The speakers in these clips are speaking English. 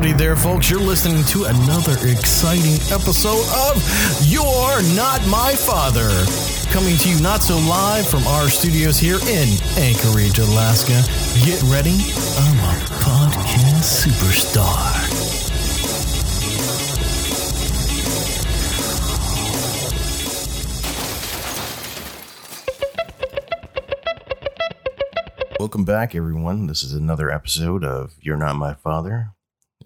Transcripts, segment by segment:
Howdy there, folks. You're listening to another exciting episode of You're Not My Father. Coming to you not so live from our studios here in Anchorage, Alaska. Get ready, I'm a podcast superstar. Welcome back, everyone. This is another episode of You're Not My Father.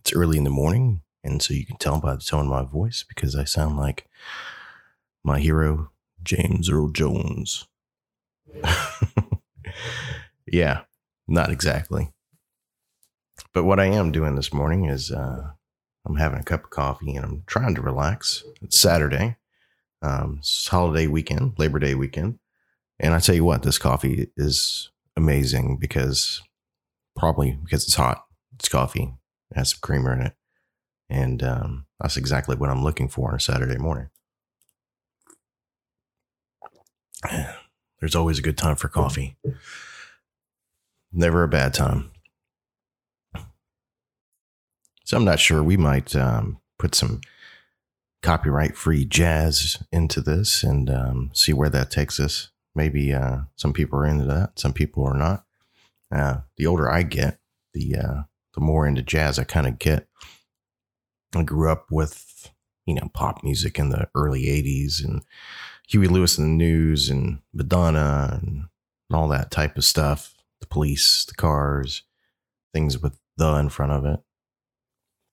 It's early in the morning, and so you can tell by the tone of my voice because I sound like my hero, James Earl Jones. yeah, not exactly. But what I am doing this morning is uh, I'm having a cup of coffee and I'm trying to relax. It's Saturday, um, it's holiday weekend, Labor Day weekend. And I tell you what, this coffee is amazing because probably because it's hot. It's coffee. It has some creamer in it. And um, that's exactly what I'm looking for on a Saturday morning. There's always a good time for coffee. Never a bad time. So I'm not sure. We might um, put some copyright free jazz into this and um, see where that takes us. Maybe uh, some people are into that, some people are not. Uh, the older I get, the uh, the more into jazz I kind of get. I grew up with you know pop music in the early '80s and Huey Lewis and the News and Madonna and all that type of stuff. The Police, the Cars, things with the in front of it.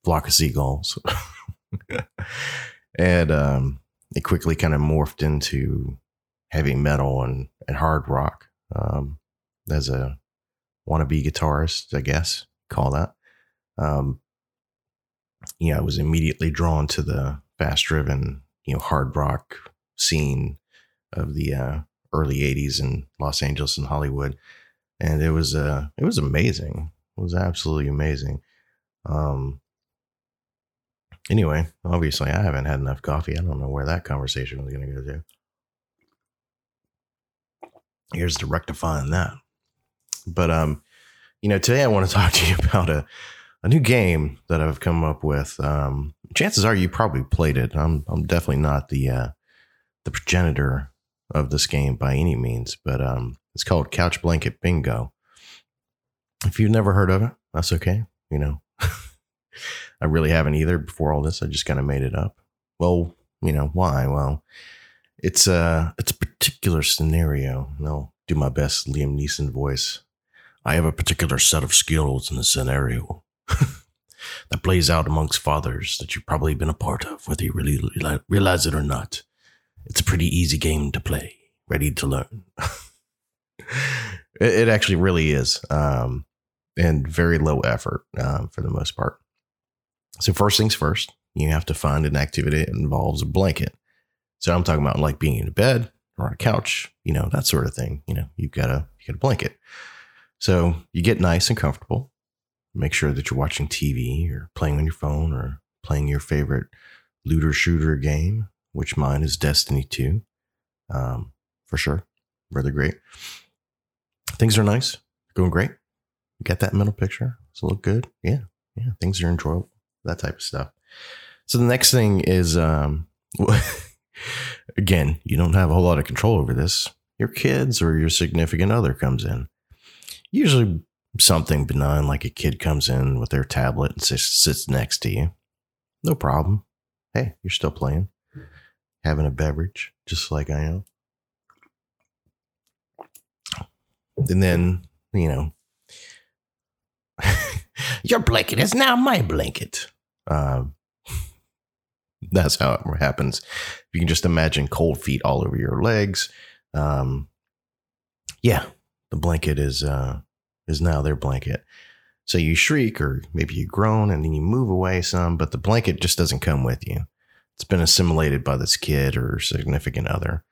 Flock of seagulls. and um, it quickly kind of morphed into heavy metal and, and hard rock. Um, as a wannabe guitarist, I guess, call that. Um, yeah, I was immediately drawn to the fast driven, you know, hard rock scene of the uh, early 80s in Los Angeles and Hollywood. And it was, uh, it was amazing. It was absolutely amazing. Um, anyway, obviously I haven't had enough coffee. I don't know where that conversation was going to go to here's to rectifying that. But um, you know, today I want to talk to you about a a new game that I've come up with. Um, chances are you probably played it. I'm I'm definitely not the uh, the progenitor of this game by any means, but um, it's called Couch Blanket Bingo. If you've never heard of it, that's okay. You know, I really haven't either. Before all this, I just kind of made it up. Well, you know why? Well, it's a it's a particular scenario. And I'll do my best Liam Neeson voice. I have a particular set of skills in the scenario that plays out amongst fathers that you've probably been a part of, whether you really realize it or not. It's a pretty easy game to play. Ready to learn. it, it, actually really is, um, and very low effort um, for the most part. So first things first, you have to find an activity that involves a blanket. So I'm talking about like being in a bed or on a couch, you know, that sort of thing. You know, you've got a you got a blanket. So you get nice and comfortable. Make sure that you're watching TV or playing on your phone or playing your favorite looter shooter game, which mine is Destiny 2. Um, for sure. Rather great. Things are nice, going great. You got that mental picture? Does it look good? Yeah. Yeah. Things are enjoyable. That type of stuff. So the next thing is um Again, you don't have a whole lot of control over this. Your kids or your significant other comes in. Usually something benign like a kid comes in with their tablet and sits, next to you. No problem. Hey, you're still playing, having a beverage, just like I am. And then, you know, your blanket is now my blanket. Um, that's how it happens. You can just imagine cold feet all over your legs. Um, yeah, the blanket is uh, is now their blanket. So you shriek, or maybe you groan, and then you move away some, but the blanket just doesn't come with you. It's been assimilated by this kid or significant other,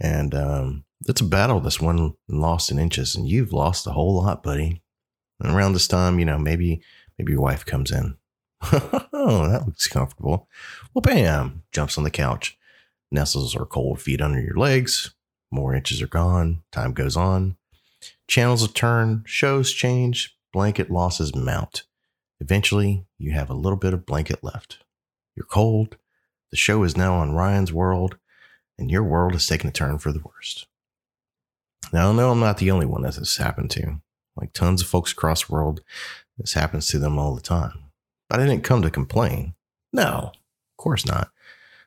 and um, it's a battle. This one lost in inches, and you've lost a whole lot, buddy. And around this time, you know, maybe maybe your wife comes in oh, that looks comfortable. Well, bam, jumps on the couch, nestles her cold feet under your legs. More inches are gone. Time goes on. Channels turn, shows change, blanket losses mount. Eventually, you have a little bit of blanket left. You're cold. The show is now on Ryan's world, and your world has taken a turn for the worst. Now, I know I'm not the only one that this has happened to. Like tons of folks across the world, this happens to them all the time. But I didn't come to complain. No, of course not.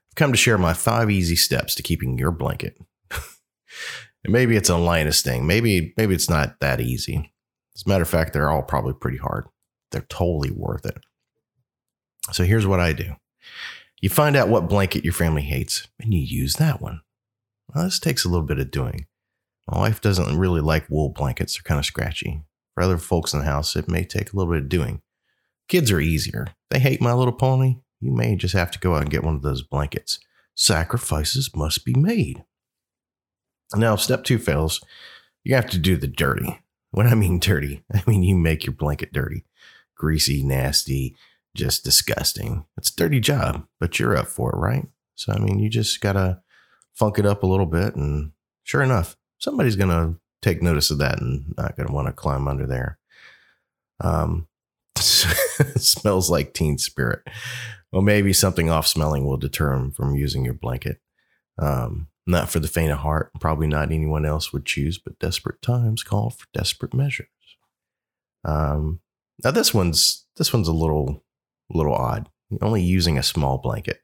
I've come to share my five easy steps to keeping your blanket. and maybe it's a Linus thing. Maybe maybe it's not that easy. As a matter of fact, they're all probably pretty hard. They're totally worth it. So here's what I do. You find out what blanket your family hates and you use that one. Well, this takes a little bit of doing. My wife doesn't really like wool blankets, they're kind of scratchy. For other folks in the house, it may take a little bit of doing. Kids are easier. They hate My Little Pony. You may just have to go out and get one of those blankets. Sacrifices must be made. Now, if step two fails, you have to do the dirty. When I mean dirty, I mean you make your blanket dirty, greasy, nasty, just disgusting. It's a dirty job, but you're up for it, right? So, I mean, you just got to funk it up a little bit. And sure enough, somebody's going to take notice of that and not going to want to climb under there. Um, smells like teen spirit. Well, maybe something off smelling will deter him from using your blanket. Um, not for the faint of heart, probably not anyone else would choose, but desperate times call for desperate measures. Um, now this one's this one's a little little odd. You're only using a small blanket.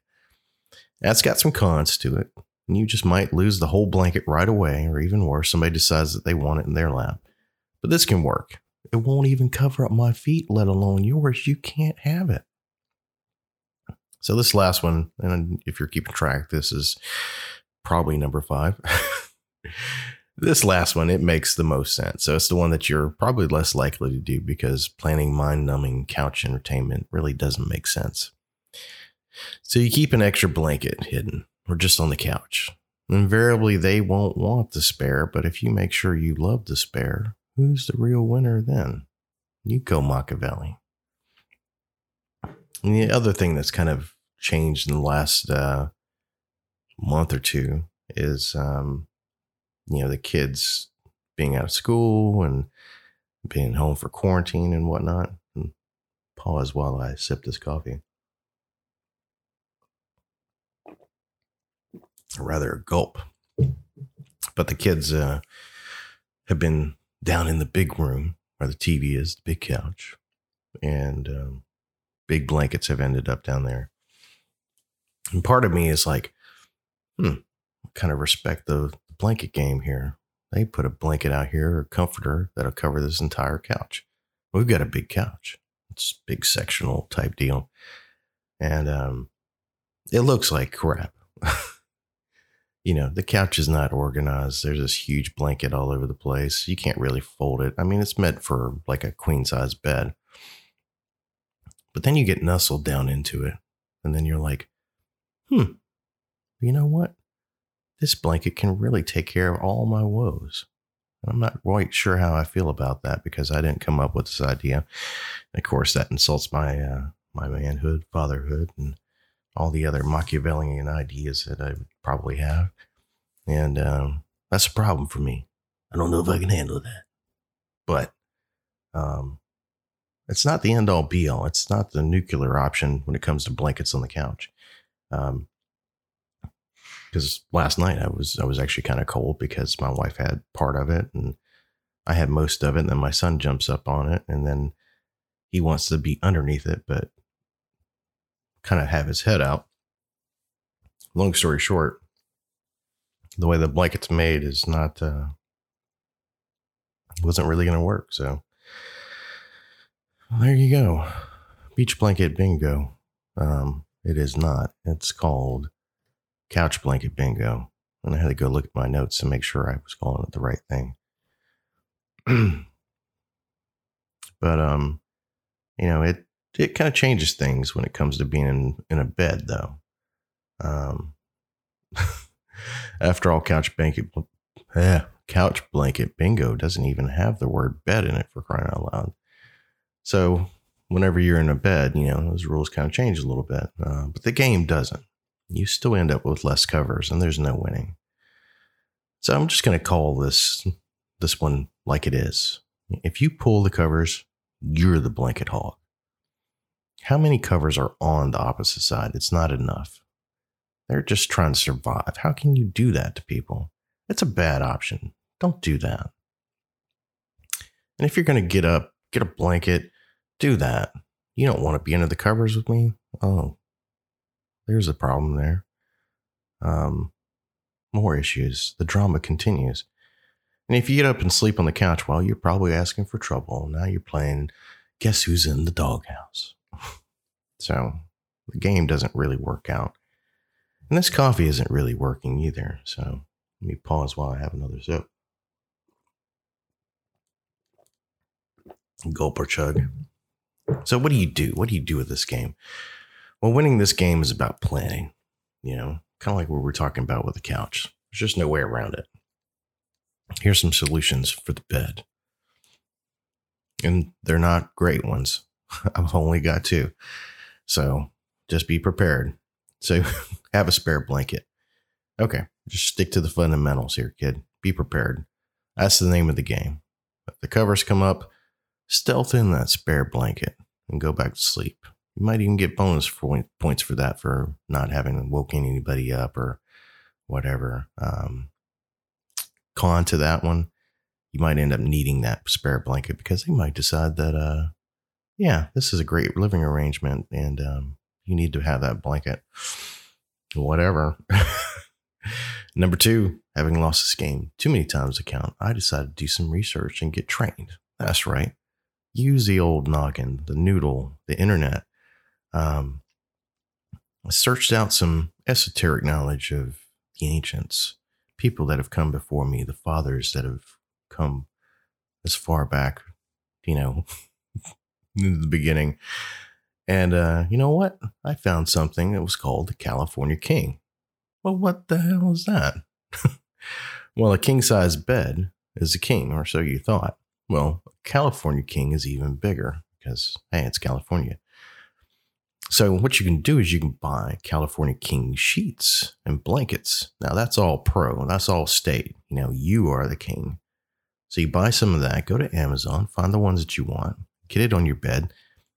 That's got some cons to it. And You just might lose the whole blanket right away, or even worse, somebody decides that they want it in their lap. But this can work. It won't even cover up my feet, let alone yours. You can't have it. So this last one, and if you're keeping track, this is probably number five. this last one, it makes the most sense. So it's the one that you're probably less likely to do because planning mind numbing couch entertainment really doesn't make sense. So you keep an extra blanket hidden or just on the couch. Invariably, they won't want the spare, but if you make sure you love the spare, who's the real winner then? You go Machiavelli. And the other thing that's kind of changed in the last uh, month or two is, um, you know, the kids being out of school and being home for quarantine and whatnot. And pause while I sip this coffee. Rather, a gulp. But the kids uh, have been down in the big room where the TV is, the big couch, and um, big blankets have ended up down there. And part of me is like, hmm, kind of respect the blanket game here. They put a blanket out here, a comforter that'll cover this entire couch. We've got a big couch. It's big sectional type deal. And um, it looks like crap. you know, the couch is not organized. There's this huge blanket all over the place. You can't really fold it. I mean, it's meant for like a queen size bed. But then you get nestled down into it. And then you're like, hmm, you know what? This blanket can really take care of all my woes. I'm not quite sure how I feel about that because I didn't come up with this idea. of course, that insults my uh, my manhood, fatherhood, and all the other Machiavellian ideas that I would probably have. And um, that's a problem for me. I don't know if I can handle that. But um, it's not the end all be all. It's not the nuclear option when it comes to blankets on the couch. Um, because last night I was I was actually kind of cold because my wife had part of it and I had most of it, and then my son jumps up on it, and then he wants to be underneath it, but kind of have his head out. Long story short, the way the blanket's made is not uh, wasn't really going to work. So there you go, beach blanket bingo. Um, it is not. It's called couch blanket bingo. And I had to go look at my notes to make sure I was calling it the right thing. but um, you know, it it kind of changes things when it comes to being in, in a bed, though. Um, after all, couch blanket, eh, couch blanket bingo doesn't even have the word bed in it for crying out loud. So whenever you're in a bed, you know those rules kind of change a little bit, uh, but the game doesn't. You still end up with less covers, and there's no winning. So I'm just going to call this this one like it is. If you pull the covers, you're the blanket hog. How many covers are on the opposite side? It's not enough. They're just trying to survive. How can you do that to people? It's a bad option. Don't do that. And if you're going to get up, get a blanket, do that. You don't want to be under the covers with me. Oh, there's a problem there. Um, more issues. The drama continues. And if you get up and sleep on the couch, well, you're probably asking for trouble. Now you're playing Guess Who's in the Doghouse. so the game doesn't really work out. And this coffee isn't really working either. So let me pause while I have another sip. Gulp or chug. So what do you do? What do you do with this game? Well, winning this game is about planning, you know, kind of like what we're talking about with the couch. There's just no way around it. Here's some solutions for the bed. And they're not great ones. I've only got two. So just be prepared. So have a spare blanket. Okay, just stick to the fundamentals here, kid. Be prepared. That's the name of the game. If the covers come up, stealth in that spare blanket and go back to sleep. You might even get bonus for points for that for not having woken anybody up or whatever. Um, con to that one, you might end up needing that spare blanket because they might decide that, uh, yeah, this is a great living arrangement and um, you need to have that blanket. Whatever. Number two, having lost this game too many times account, I decided to do some research and get trained. That's right. Use the old noggin, the noodle, the internet. Um, I searched out some esoteric knowledge of the ancients, people that have come before me, the fathers that have come as far back, you know, in the beginning. And uh, you know what? I found something that was called the California King. Well, what the hell is that? well, a king size bed is a king, or so you thought. Well, California King is even bigger because, hey, it's California. So, what you can do is you can buy California King sheets and blankets. Now, that's all pro, that's all state. You know, you are the king. So, you buy some of that, go to Amazon, find the ones that you want, get it on your bed,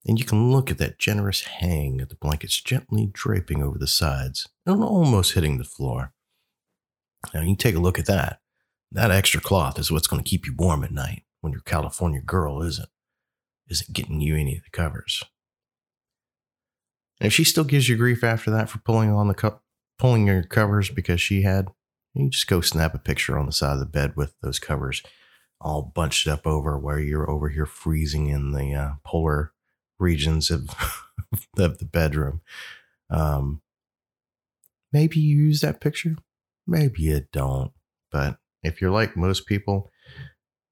and you can look at that generous hang of the blankets gently draping over the sides and almost hitting the floor. Now, you take a look at that. That extra cloth is what's going to keep you warm at night when your California girl isn't isn't getting you any of the covers. And if she still gives you grief after that for pulling on the co- pulling your covers because she had, you just go snap a picture on the side of the bed with those covers all bunched up over where you're over here freezing in the uh, polar regions of of the bedroom. Um, maybe you use that picture, maybe you don't. But if you're like most people,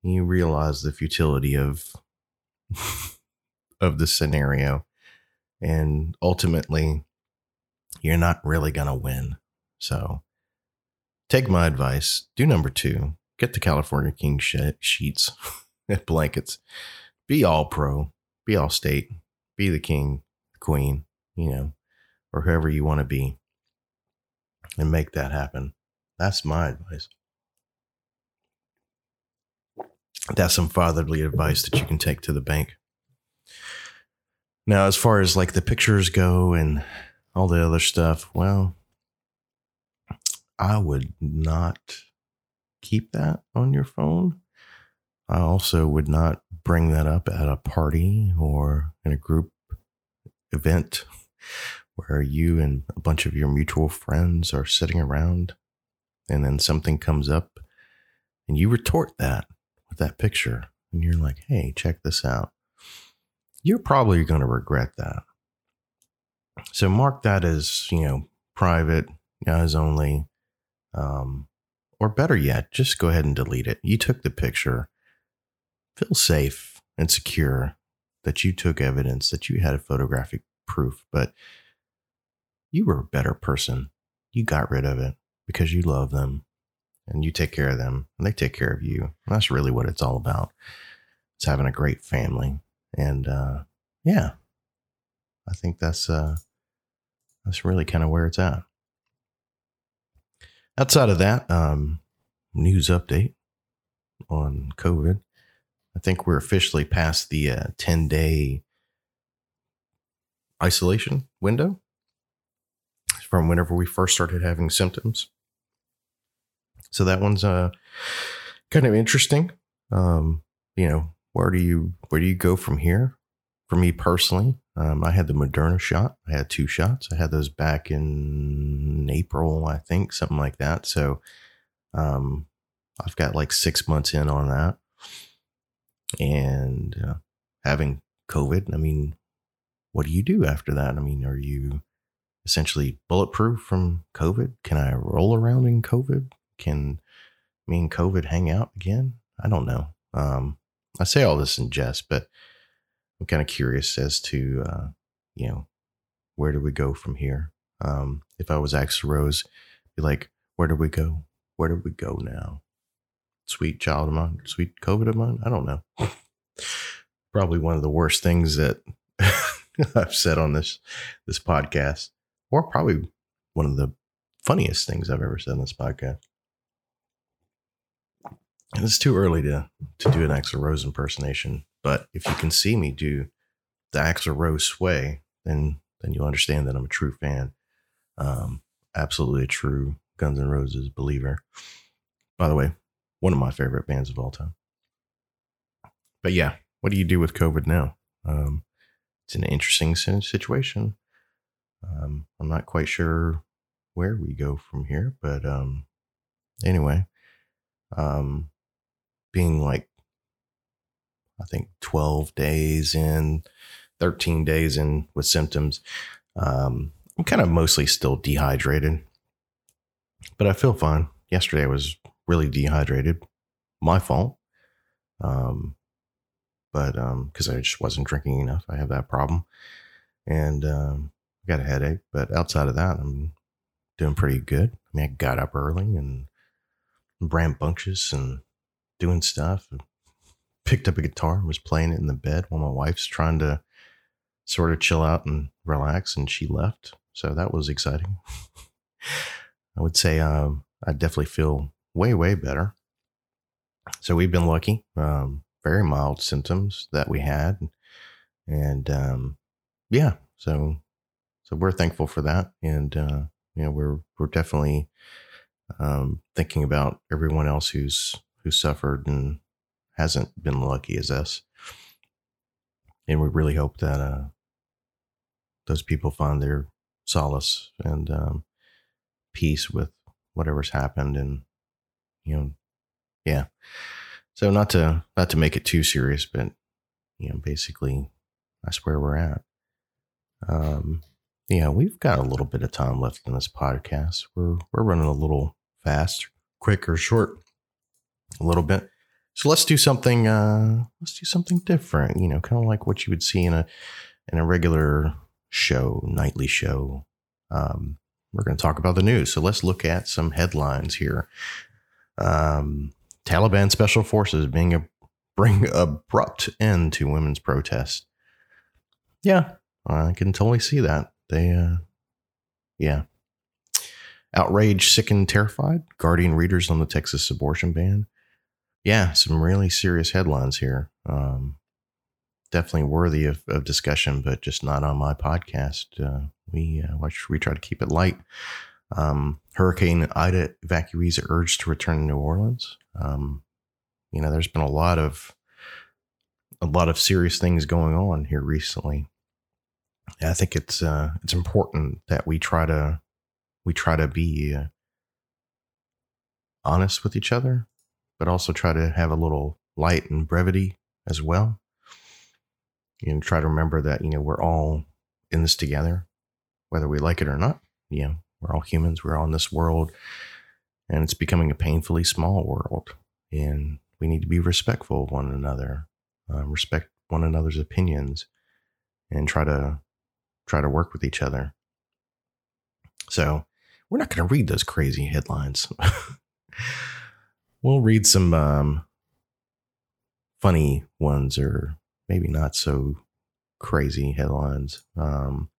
you realize the futility of of the scenario, and ultimately, you're not really gonna win. So, take my advice. Do number two. Get the California King sheets and blankets. Be all pro be all state, be the king, queen, you know, or whoever you want to be, and make that happen. That's my advice. That's some fatherly advice that you can take to the bank. Now, as far as like the pictures go and all the other stuff, well, I would not keep that on your phone. I also would not bring that up at a party or in a group event where you and a bunch of your mutual friends are sitting around and then something comes up and you retort that with that picture and you're like, hey, check this out. You're probably going to regret that. So mark that as, you know, private, as only, um, or better yet, just go ahead and delete it. You took the picture feel safe and secure that you took evidence, that you had a photographic proof, but you were a better person. You got rid of it because you love them and you take care of them and they take care of you. And that's really what it's all about. It's having a great family. And uh, yeah, I think that's uh, that's really kind of where it's at. Outside of that, um, news update on COVID. I think we're officially past the uh, 10 day isolation window from whenever we first started having symptoms. So that one's uh kind of interesting. Um, you know, where do you where do you go from here? For me personally, um, I had the Moderna shot. I had two shots. I had those back in April, I think, something like that. So um, I've got like six months in on that. And uh, having COVID, I mean, what do you do after that? I mean, are you essentially bulletproof from COVID? Can I roll around in COVID? Can me and COVID hang out again? I don't know. Um, I say all this in jest, but I'm kind of curious as to, uh, you know, where do we go from here? Um, if I was Axl Rose, be like, where do we go? Where do we go now? Sweet child of mine, sweet COVID of mine. I don't know. Probably one of the worst things that I've said on this this podcast, or probably one of the funniest things I've ever said on this podcast. It's too early to to do an Axl Rose impersonation, but if you can see me do the Axl Rose sway, then then you'll understand that I'm a true fan. Um, absolutely a true Guns N' Roses believer. By the way, one of my favorite bands of all time. But yeah, what do you do with COVID now? Um, it's an interesting situation. Um, I'm not quite sure where we go from here, but um, anyway, um, being like, I think 12 days in, 13 days in with symptoms, um, I'm kind of mostly still dehydrated, but I feel fine. Yesterday I was really dehydrated. My fault. Um, but um, because I just wasn't drinking enough, I have that problem, and um, got a headache. But outside of that, I'm doing pretty good. I mean, I got up early and rambunctious and doing stuff. Picked up a guitar and was playing it in the bed while my wife's trying to sort of chill out and relax, and she left. So that was exciting. I would say um, I definitely feel way, way better. So we've been lucky. Um, very mild symptoms that we had. And um, yeah, so so we're thankful for that. And uh, you know, we're we're definitely um, thinking about everyone else who's who suffered and hasn't been lucky as us. And we really hope that uh, those people find their solace and um, peace with whatever's happened. And you know, yeah. So not to not to make it too serious, but you know, basically that's where we're at. Um, yeah, we've got a little bit of time left in this podcast. We're we're running a little fast, quick or short, a little bit. So let's do something. Uh, let's do something different. You know, kind of like what you would see in a in a regular show, nightly show. Um, we're going to talk about the news. So let's look at some headlines here. Um, Taliban special forces being a bring abrupt end to women's protest. Yeah, I can totally see that. They, uh, yeah. Outraged, sickened, terrified. Guardian readers on the Texas abortion ban. Yeah, some really serious headlines here. Um, definitely worthy of, of, discussion, but just not on my podcast. Uh, we uh, we try to keep it light. Um, Hurricane Ida evacuees are urged to return to New Orleans. Um, you know, there's been a lot of a lot of serious things going on here recently. I think it's uh, it's important that we try to we try to be uh, honest with each other, but also try to have a little light and brevity as well. And try to remember that you know we're all in this together, whether we like it or not. You know, we're all humans. We're all in this world, and it's becoming a painfully small world. And we need to be respectful of one another, uh, respect one another's opinions, and try to try to work with each other. So we're not going to read those crazy headlines. we'll read some um, funny ones, or maybe not so crazy headlines. Um,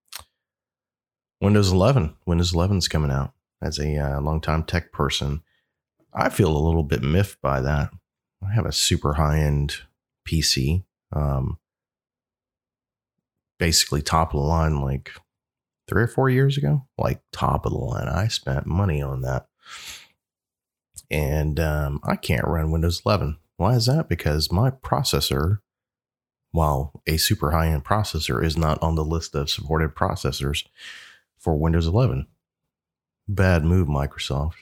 Windows 11. Windows 11 is coming out. As a uh, longtime tech person, I feel a little bit miffed by that. I have a super high end PC. Um, basically top of the line like three or four years ago, like top of the line. I spent money on that. And um, I can't run Windows 11. Why is that? Because my processor, while a super high end processor, is not on the list of supported processors for Windows 11. Bad move, Microsoft.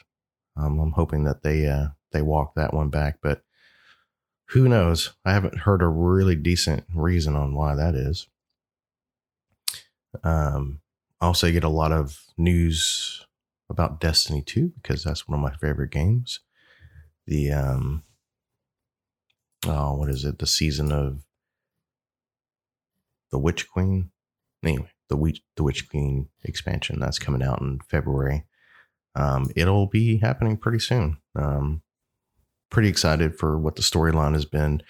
Um, I'm hoping that they uh, they walk that one back, but who knows? I haven't heard a really decent reason on why that is. Um, also get a lot of news about Destiny 2 because that's one of my favorite games. The um oh, what is it? The season of the Witch Queen. Anyway, the Witch the Witch Queen expansion that's coming out in February. Um, it'll be happening pretty soon. Um, pretty excited for what the storyline has been.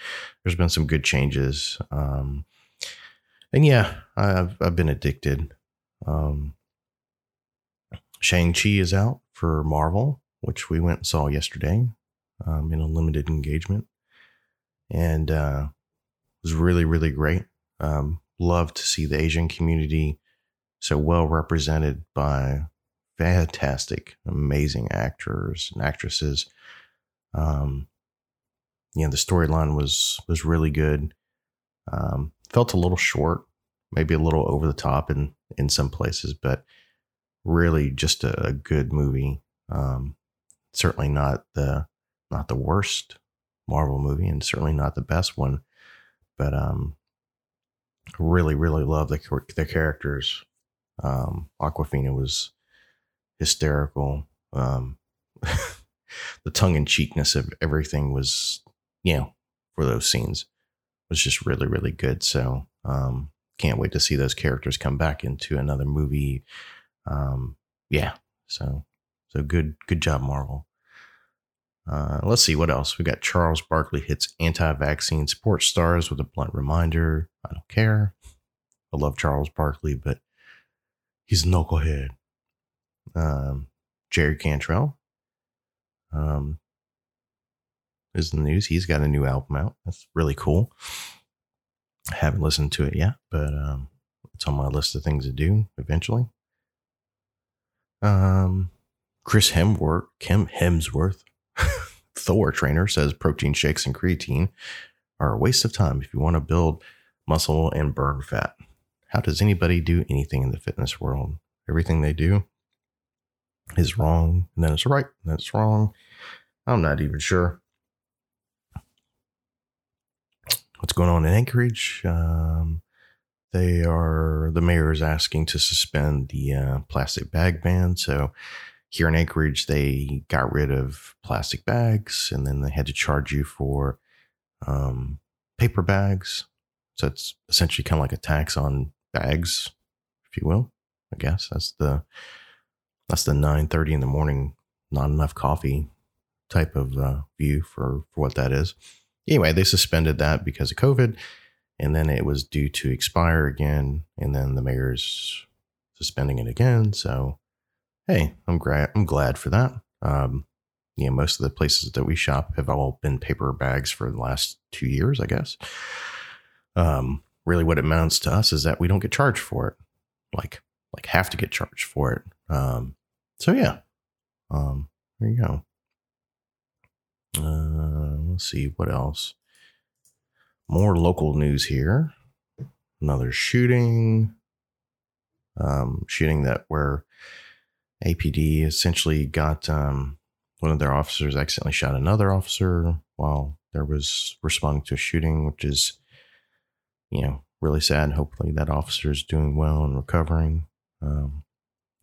There's been some good changes. Um, and yeah, I've I've been addicted. Um, Shang-Chi is out for Marvel, which we went and saw yesterday um, in a limited engagement. And uh, was really, really great. Um, love to see the Asian community so well represented by fantastic, amazing actors and actresses. Um, you know, the storyline was was really good. Um, felt a little short, maybe a little over the top in in some places, but really just a, a good movie. Um, certainly not the not the worst Marvel movie, and certainly not the best one. But um, really, really love the the characters. Um, Awkwafina was hysterical. Um, the tongue in cheekness of everything was, you know, for those scenes was just really, really good. So, um, can't wait to see those characters come back into another movie um, yeah, so so good good job, Marvel. Uh, let's see what else. We got Charles Barkley hits anti-vaccine sports stars with a blunt reminder. I don't care. I love Charles Barkley, but he's a knucklehead. Um, Jerry Cantrell um, is in the news. He's got a new album out. That's really cool. I haven't listened to it yet, but um, it's on my list of things to do eventually. Um, Chris Hemsworth, Kim Hemsworth, Thor trainer says protein shakes and creatine are a waste of time if you want to build muscle and burn fat. How does anybody do anything in the fitness world? Everything they do is wrong, and then it's right, and then it's wrong. I'm not even sure. What's going on in Anchorage? Um, they are the mayor is asking to suspend the uh, plastic bag ban. So here in Anchorage, they got rid of plastic bags, and then they had to charge you for um, paper bags. So it's essentially kind of like a tax on bags, if you will. I guess that's the that's the nine thirty in the morning, not enough coffee type of uh, view for for what that is. Anyway, they suspended that because of COVID and then it was due to expire again, and then the mayor's suspending it again. So, hey, I'm glad I'm glad for that. Um, you know, most of the places that we shop have all been paper bags for the last two years, I guess. Um, really, what it amounts to us is that we don't get charged for it, like like have to get charged for it. Um, so yeah, um, there you go. Uh, let's see what else more local news here. Another shooting, um, shooting that where APD essentially got um, one of their officers accidentally shot another officer while there was responding to a shooting, which is, you know, really sad. Hopefully that officer is doing well and recovering. Um,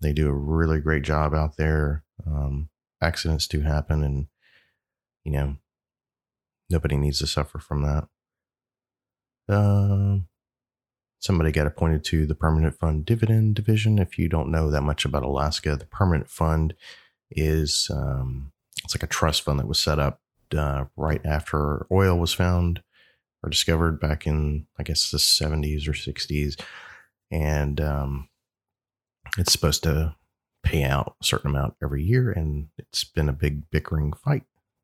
they do a really great job out there. Um, accidents do happen, and you know, nobody needs to suffer from that. Um, somebody got appointed to the permanent fund dividend division. If you don't know that much about Alaska, the permanent fund is um, it's like a trust fund that was set up uh, right after oil was found or discovered back in I guess the 70s or 60s, and um, it's supposed to pay out a certain amount every year, and it's been a big bickering fight,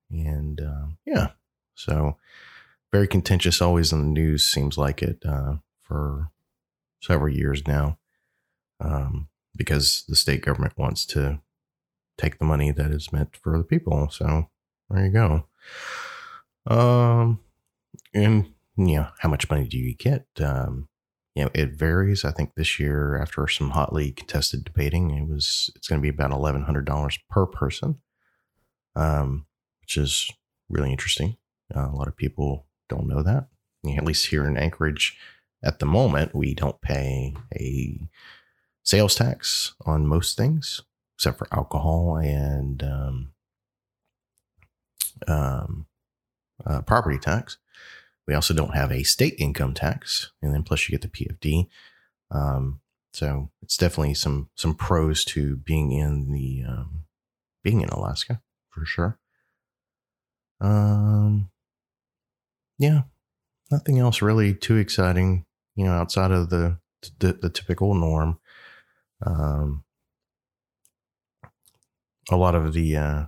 and uh, yeah, so very contentious always in the news seems like it uh, for several years now, um, because the state government wants to take the money that is meant for the people. So there you go. Um, and you know, how much money do you get? Um, you know, it varies. I think this year, after some hotly contested debating, it was it's going to be about eleven hundred dollars per person, um, which is really interesting. Uh, a lot of people don't know that. At least here in Anchorage, at the moment, we don't pay a sales tax on most things except for alcohol and um, um, uh, property tax. We also don't have a state income tax, and then plus you get the PFD. Um, so it's definitely some some pros to being in the um, being in Alaska for sure. Um, yeah, nothing else really too exciting, you know, outside of the the, the typical norm. Um, a lot of the uh,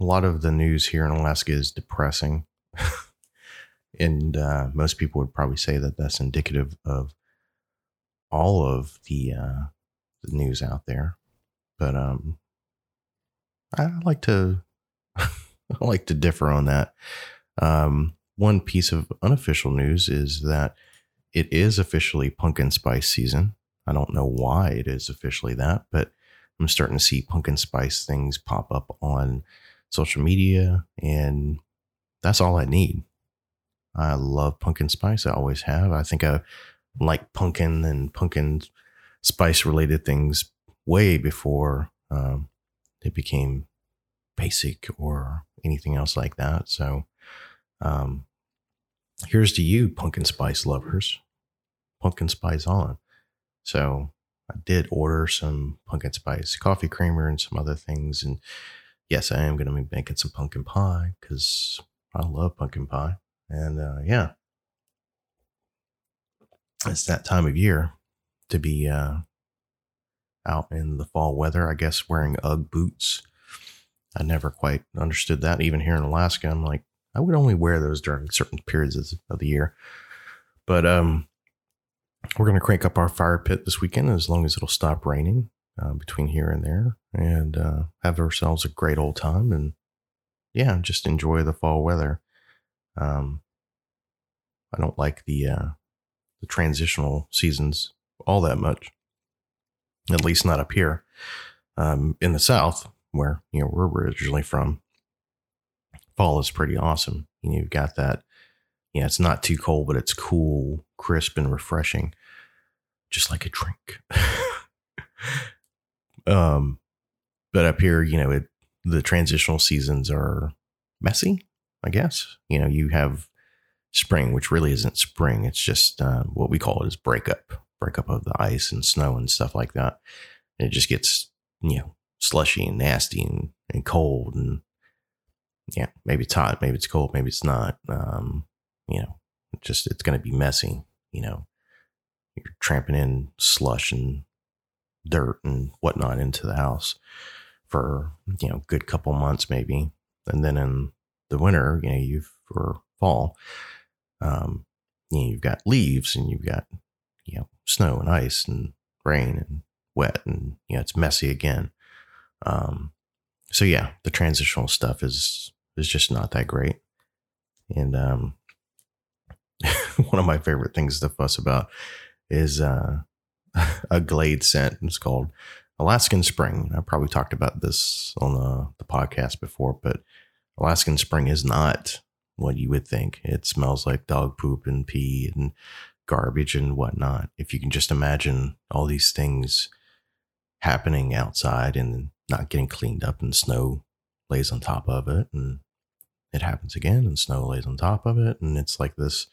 a lot of the news here in Alaska is depressing. and uh, most people would probably say that that's indicative of all of the, uh, the news out there. But um, I like to I like to differ on that. Um, one piece of unofficial news is that it is officially pumpkin spice season. I don't know why it is officially that, but I'm starting to see pumpkin spice things pop up on social media, and that's all I need. I love pumpkin spice. I always have. I think I like pumpkin and pumpkin spice related things way before um, it became basic or anything else like that. So, um, here's to you, pumpkin spice lovers. Pumpkin spice on. So, I did order some pumpkin spice coffee creamer and some other things, and yes, I am going to be making some pumpkin pie because I love pumpkin pie. And uh, yeah, it's that time of year to be uh, out in the fall weather. I guess wearing Ugg boots. I never quite understood that. Even here in Alaska, I'm like, I would only wear those during certain periods of the year. But um, we're going to crank up our fire pit this weekend as long as it'll stop raining uh, between here and there and uh, have ourselves a great old time and yeah, just enjoy the fall weather. Um, I don't like the uh, the transitional seasons all that much, at least not up here um, in the South, where you know we're originally from. Fall is pretty awesome. You know, you've got that. Yeah, it's not too cold, but it's cool, crisp, and refreshing, just like a drink. Um, but up here, you know, it, the transitional seasons are messy, I guess. You know, you have spring, which really isn't spring. It's just uh, what we call it is breakup, breakup of the ice and snow and stuff like that. And it just gets, you know, slushy and nasty and, and cold. And yeah, maybe it's hot, maybe it's cold, maybe it's not. Um, you know, just it's going to be messy. You know, you're tramping in slush and dirt and whatnot into the house for you know good couple months maybe and then in the winter you know you've for fall um you know, you've got leaves and you've got you know snow and ice and rain and wet and you know it's messy again um so yeah the transitional stuff is is just not that great and um one of my favorite things to fuss about is uh a Glade scent. It's called Alaskan Spring. I probably talked about this on the, the podcast before, but Alaskan Spring is not what you would think. It smells like dog poop and pee and garbage and whatnot. If you can just imagine all these things happening outside and not getting cleaned up and snow lays on top of it and it happens again and snow lays on top of it and it's like this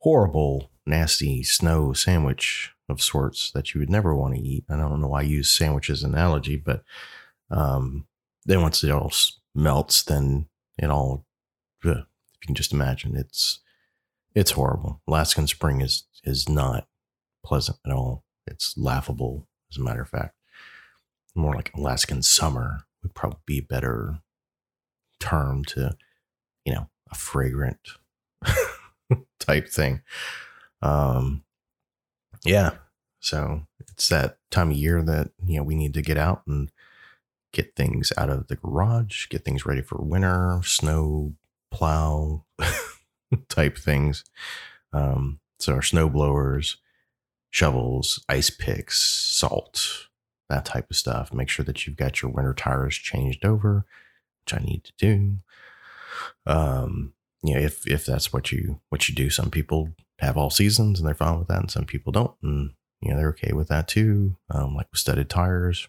horrible nasty snow sandwich of sorts that you would never want to eat. I don't know why I use sandwich as an analogy, but um, then once it all melts, then it all, if you can just imagine, it's it's horrible. Alaskan spring is is not pleasant at all. It's laughable, as a matter of fact. More like Alaskan summer would probably be a better term to, you know, a fragrant type thing. Um, yeah. So it's that time of year that, you know, we need to get out and get things out of the garage, get things ready for winter, snow, plow type things. Um, so our snow blowers, shovels, ice picks, salt, that type of stuff. Make sure that you've got your winter tires changed over, which I need to do. Um, you know, if if that's what you what you do, some people have all seasons and they're fine with that, and some people don't, and you know they're okay with that too. Um, like with studded tires.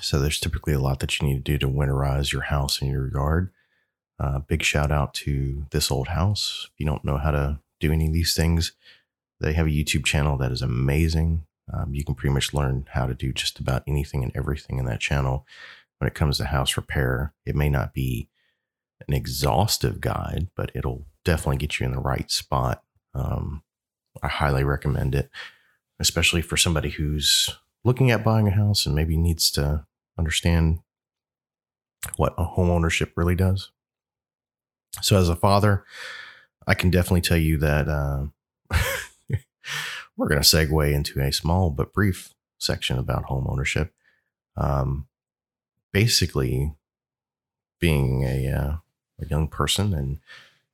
So there's typically a lot that you need to do to winterize your house and your yard. Uh, big shout out to this old house. If you don't know how to do any of these things, they have a YouTube channel that is amazing. Um, you can pretty much learn how to do just about anything and everything in that channel when it comes to house repair. It may not be an exhaustive guide, but it'll definitely get you in the right spot. Um, I highly recommend it, especially for somebody who's looking at buying a house and maybe needs to understand what a home ownership really does. So, as a father, I can definitely tell you that uh, we're going to segue into a small but brief section about home ownership. Um, basically, being a, uh, a young person and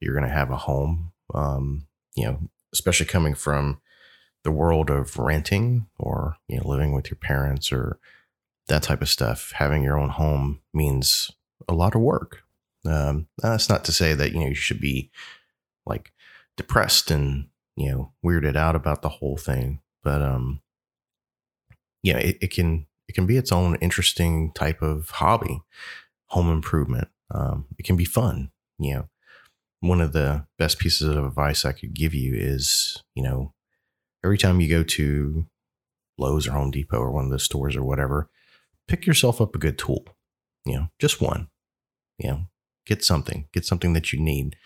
you're going to have a home, um, you know, especially coming from the world of renting or you know living with your parents or that type of stuff having your own home means a lot of work um, that's not to say that you know you should be like depressed and you know weirded out about the whole thing but um yeah it, it can it can be its own interesting type of hobby home improvement um, it can be fun you know one of the best pieces of advice i could give you is you know every time you go to Lowe's or Home Depot or one of those stores or whatever, pick yourself up a good tool. You know, just one. You know, get something. Get something that you need.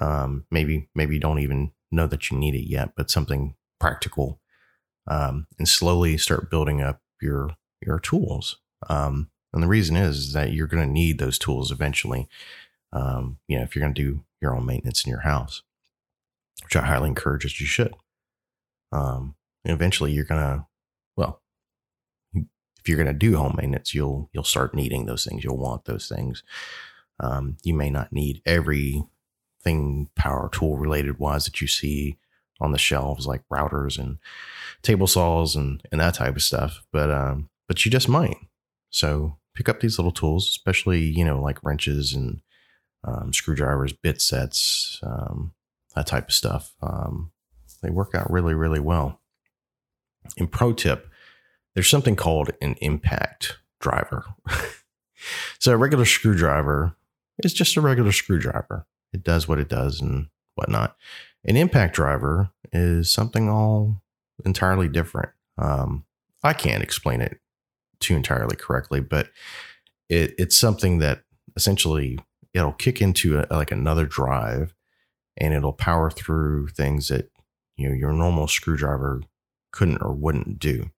Um, maybe maybe you don't even know that you need it yet, but something practical. Um, and slowly start building up your your tools. Um, and the reason is, is that you're going to need those tools eventually. Um, you know, if you're going to do your own maintenance in your house, which I highly encourage that you should um, eventually you're gonna well if you're gonna do home maintenance you'll you'll start needing those things you'll want those things um, you may not need everything power tool related wise that you see on the shelves like routers and table saws and and that type of stuff but um but you just might so pick up these little tools especially you know like wrenches and um, screwdrivers bit sets um, that type of stuff um, they work out really, really well. In pro tip, there's something called an impact driver. so a regular screwdriver is just a regular screwdriver. It does what it does and whatnot. An impact driver is something all entirely different. Um, I can't explain it too entirely correctly, but it, it's something that essentially it'll kick into a, like another drive and it'll power through things that you know your normal screwdriver couldn't or wouldn't do.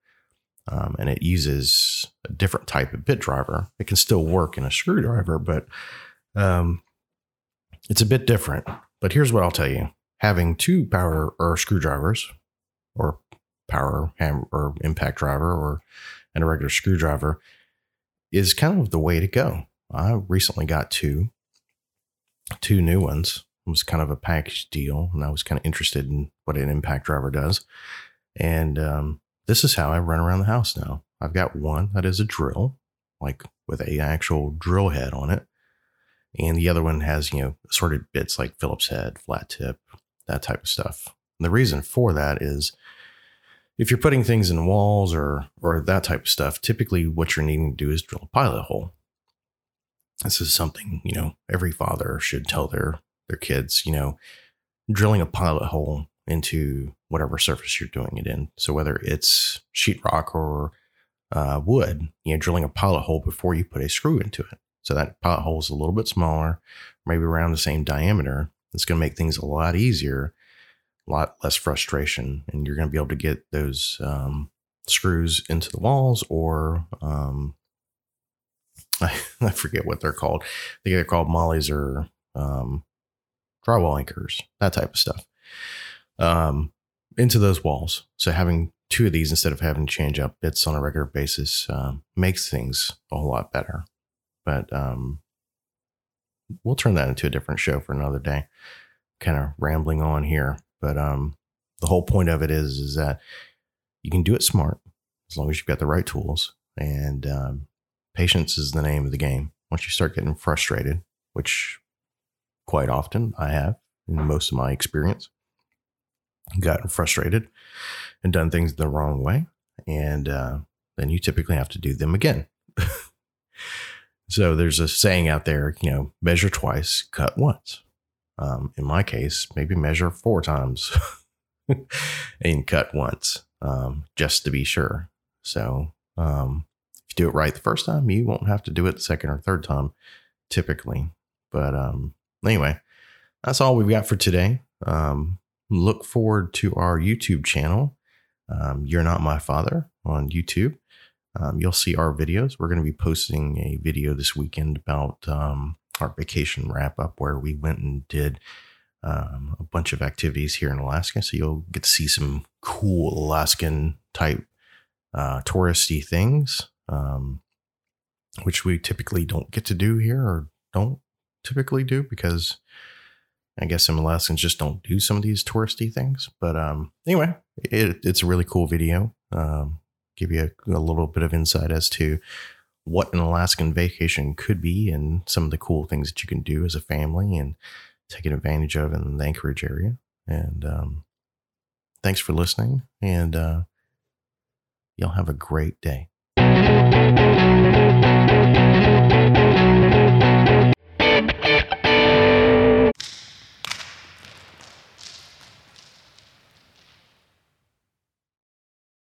Um, and it uses a different type of bit driver. It can still work in a screwdriver, but um, it's a bit different. But here's what I'll tell you: having two power or screwdrivers, or power hammer or impact driver, or and a regular screwdriver, is kind of the way to go. I recently got two, two new ones, it was kind of a package deal, and I was kind of interested in what an impact driver does. And um, this is how I run around the house now. I've got one that is a drill, like with a actual drill head on it, and the other one has you know assorted bits like Phillips head, flat tip, that type of stuff. And the reason for that is if you're putting things in walls or or that type of stuff, typically what you're needing to do is drill a pilot hole. This is something you know every father should tell their their kids, you know, drilling a pilot hole into whatever surface you're doing it in. So whether it's sheetrock or uh, wood, you know, drilling a pilot hole before you put a screw into it. So that pilot hole is a little bit smaller, maybe around the same diameter. It's going to make things a lot easier, a lot less frustration, and you're going to be able to get those um, screws into the walls or um, I, I, forget what they're called. I think they're called mollies or um, drywall anchors, that type of stuff. um, into those walls. So having two of these instead of having to change up bits on a regular basis um, makes things a whole lot better. But um, we'll turn that into a different show for another day. Kind of rambling on here, but um, the whole point of it is is that you can do it smart as long as you've got the right tools, and um, patience is the name of the game. Once you start getting frustrated, which quite often I have in most of my experience, gotten frustrated and done things the wrong way, and uh, then you typically have to do them again. so there's a saying out there, you know, measure twice, cut once. Um, in my case, maybe measure four times and cut once, um, just to be sure. So um, if you do it right the first time, you won't have to do it the second or third time, typically. But um, anyway, that's all we've got for today. Um, look forward to our YouTube channel. Um, You're Not My Father on YouTube. Um, you'll see our videos. We're going to be posting a video this weekend about um, our vacation wrap up where we went and did um, a bunch of activities here in Alaska. So you'll get to see some cool Alaskan type uh, touristy things, um, which we typically don't get to do here or don't typically do because I guess some Alaskans just don't do some of these touristy things. But um, anyway, it, it's a really cool video. Um, give you a, a, little bit of insight as to what an Alaskan vacation could be and some of the cool things that you can do as a family and taking advantage of in the Anchorage area. And um, thanks for listening. And uh, y'all have a great day.